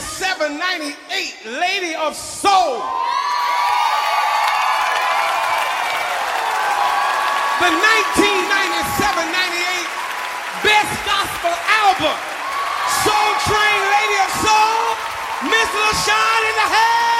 9798 Lady of Soul. The 1997-98 Best Gospel Album. Soul Train Lady of Soul. Miss LaShawn in the house.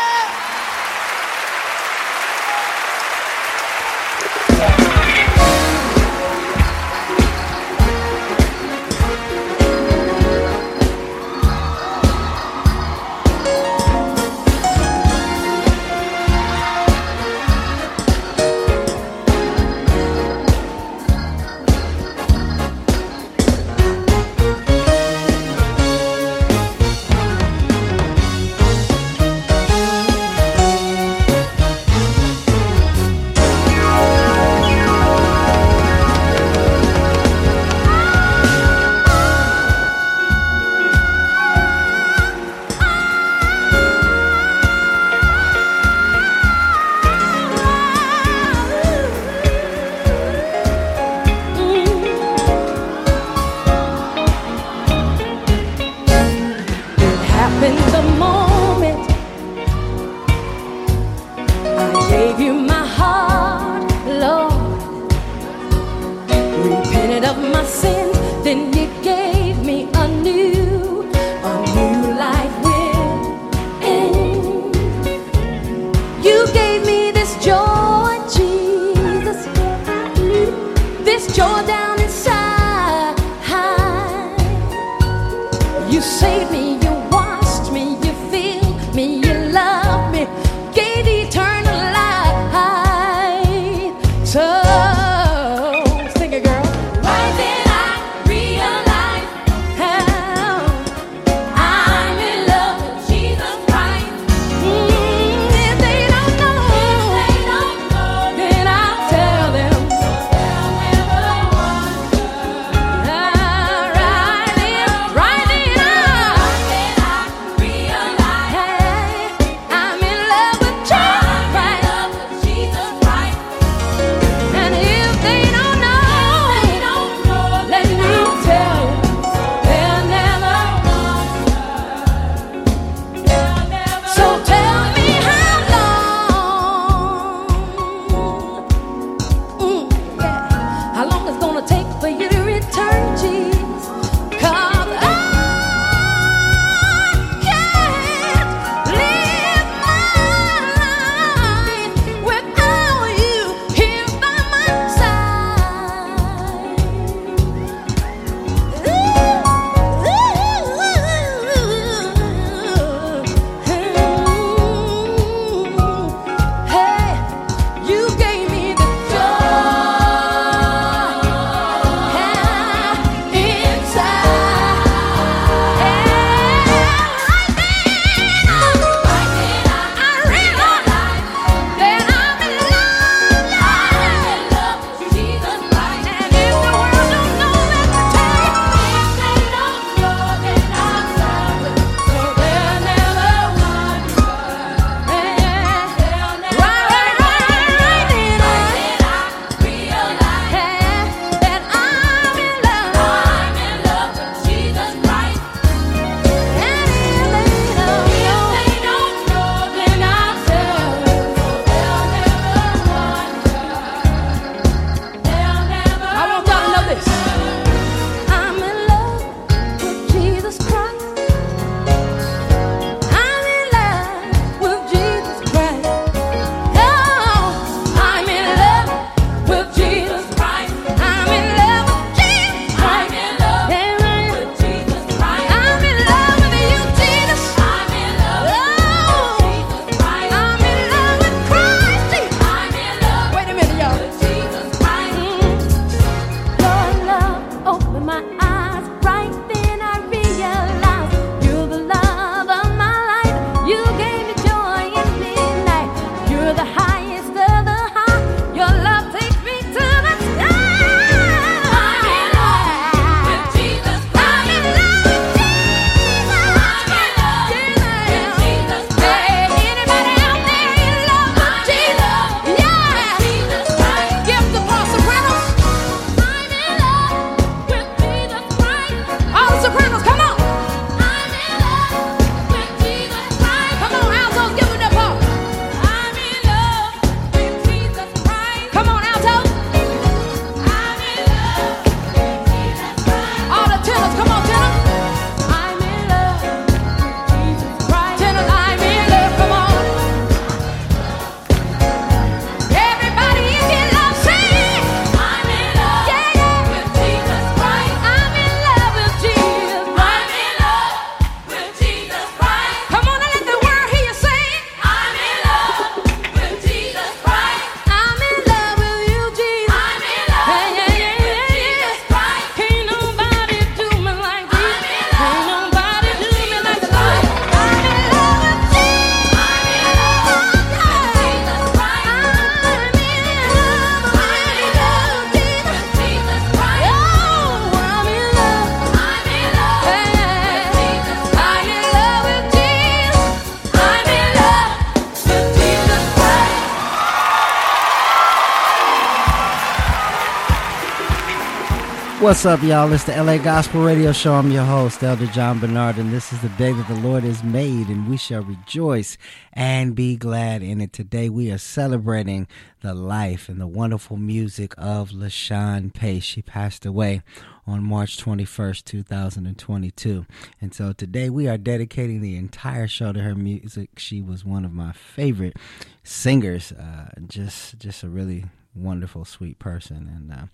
What's up, y'all? It's the LA Gospel Radio Show. I'm your host, Elder John Bernard, and this is the day that the Lord has made, and we shall rejoice and be glad in it. Today, we are celebrating the life and the wonderful music of LaShawn Pace. She passed away on March 21st, 2022. And so today, we are dedicating the entire show to her music. She was one of my favorite singers. Uh, just, just a really wonderful, sweet person, and uh,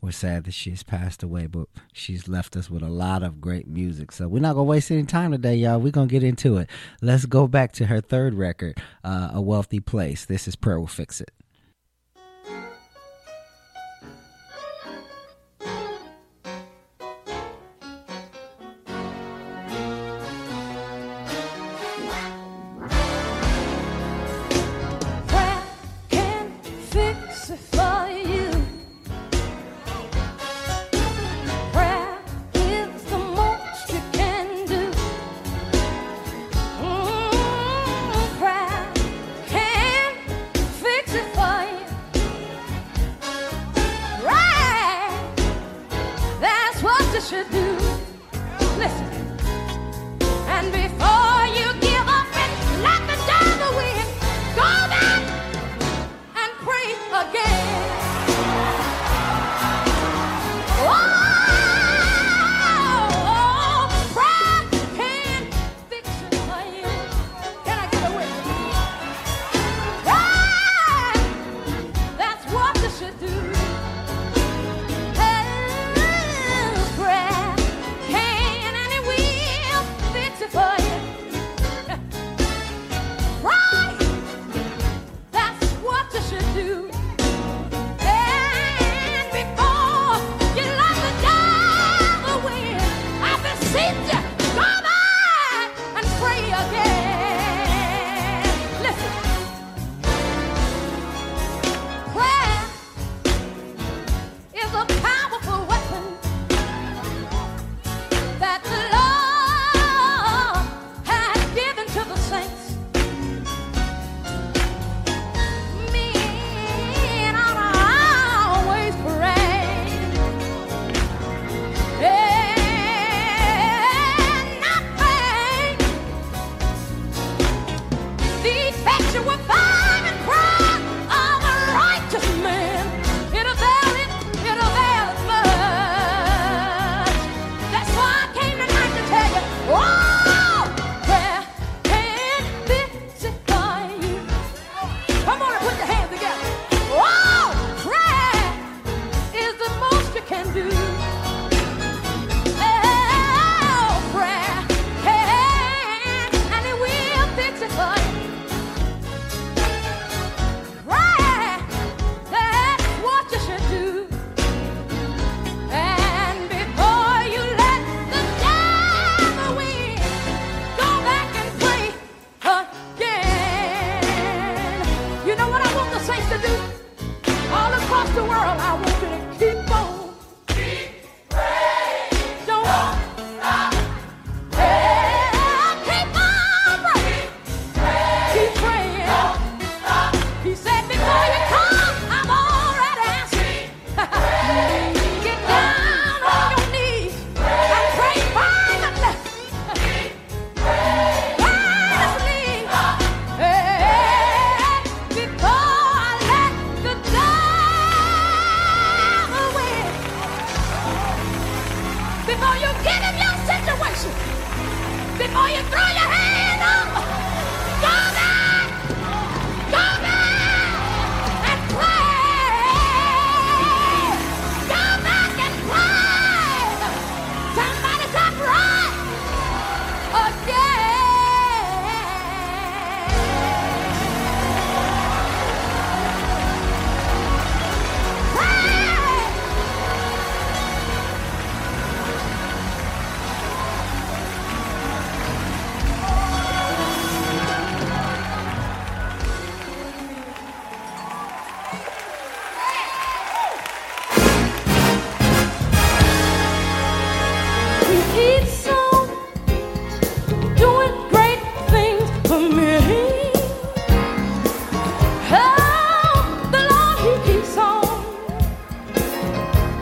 we're sad that she's passed away. But she's left us with a lot of great music. So we're not gonna waste any time today, y'all. We're gonna get into it. Let's go back to her third record, uh, "A Wealthy Place." This is "Prayer Will Fix It." should do. Listen.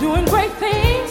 doing great things.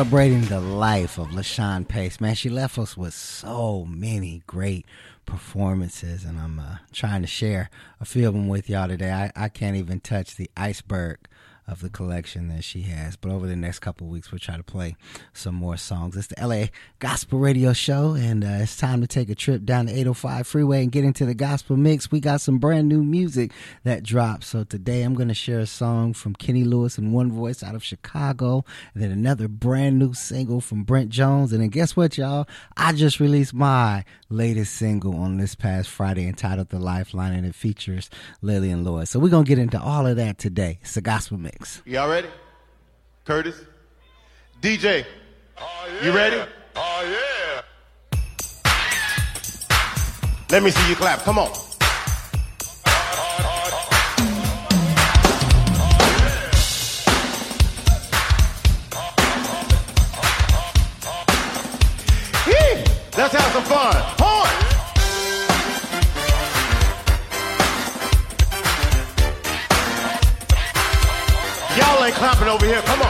Celebrating the life of LaShawn Pace. Man, she left us with so many great performances, and I'm uh, trying to share a few of them with y'all today. I, I can't even touch the iceberg of the collection that she has. But over the next couple weeks, we'll try to play some more songs. It's the LA Gospel Radio Show, and uh, it's time to take a trip down the 805 freeway and get into the gospel mix. We got some brand new music that dropped. So today I'm going to share a song from Kenny Lewis and One Voice out of Chicago, and then another brand new single from Brent Jones. And then guess what, y'all? I just released my latest single on this past Friday entitled The Lifeline, and it features Lillian Lewis. So we're going to get into all of that today. It's a gospel mix. Y'all ready? Curtis? DJ, oh, you ready? Oh, yeah. Let me see you clap. Come on. Over here. Come on.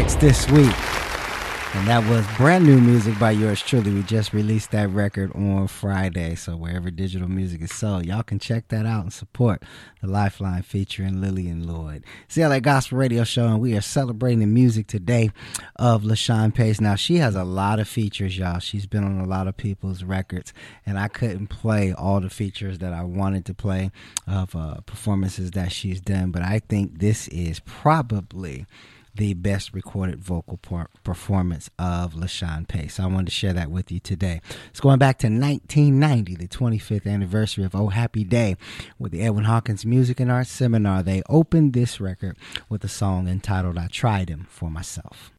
This week. And that was brand new music by yours truly. We just released that record on Friday. So wherever digital music is sold, y'all can check that out and support the Lifeline featuring Lillian Lloyd. CLA Gospel Radio Show, and we are celebrating the music today of LaShun Pace. Now, she has a lot of features, y'all. She's been on a lot of people's records, and I couldn't play all the features that I wanted to play of uh, performances that she's done, but I think this is probably the best recorded vocal performance of LaShun Pace. So I wanted to share that with you today. It's going back to 1990, the 25th anniversary of Oh Happy Day, with the Edwin Hawkins Music and Arts Seminar. They opened this record with a song entitled I Tried Him for Myself.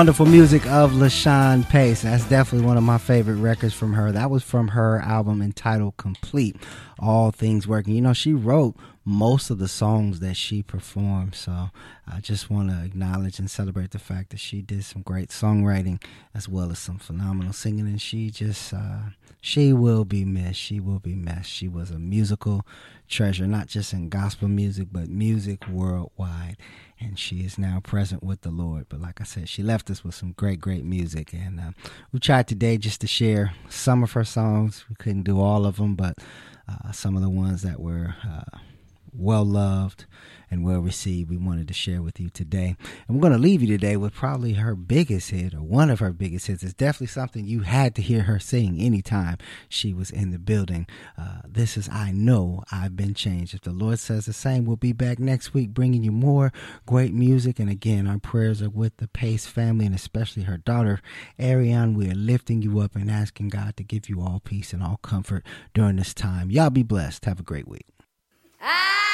Wonderful music of LaShun Pace. That's definitely one of my favorite records from her. That was from her album entitled Complete All Things Working. You know, she wrote most of the songs that she performed. So I just want to acknowledge and celebrate the fact that she did some great songwriting as well as some phenomenal singing. And she just, uh, she will be missed. She will be missed. She was a musical treasure, not just in gospel music, but music worldwide and she is now present with the Lord. But like I said, she left us with some great, great music, and uh, we tried today just to share some of her songs. We couldn't do all of them, but uh, some of the ones that were uh, well loved and well received we wanted to share with you today. And we're going to leave you today with probably her biggest hit or one of her biggest hits. It's definitely something you had to hear her sing anytime she was in the building. Uh, this is I Know I've Been Changed. If the Lord says the same, we'll be back next week bringing you more great music. And again, our prayers are with the Pace family and especially her daughter, Ariane. We are lifting you up and asking God to give you all peace and all comfort during this time. Y'all be blessed. Have a great week. I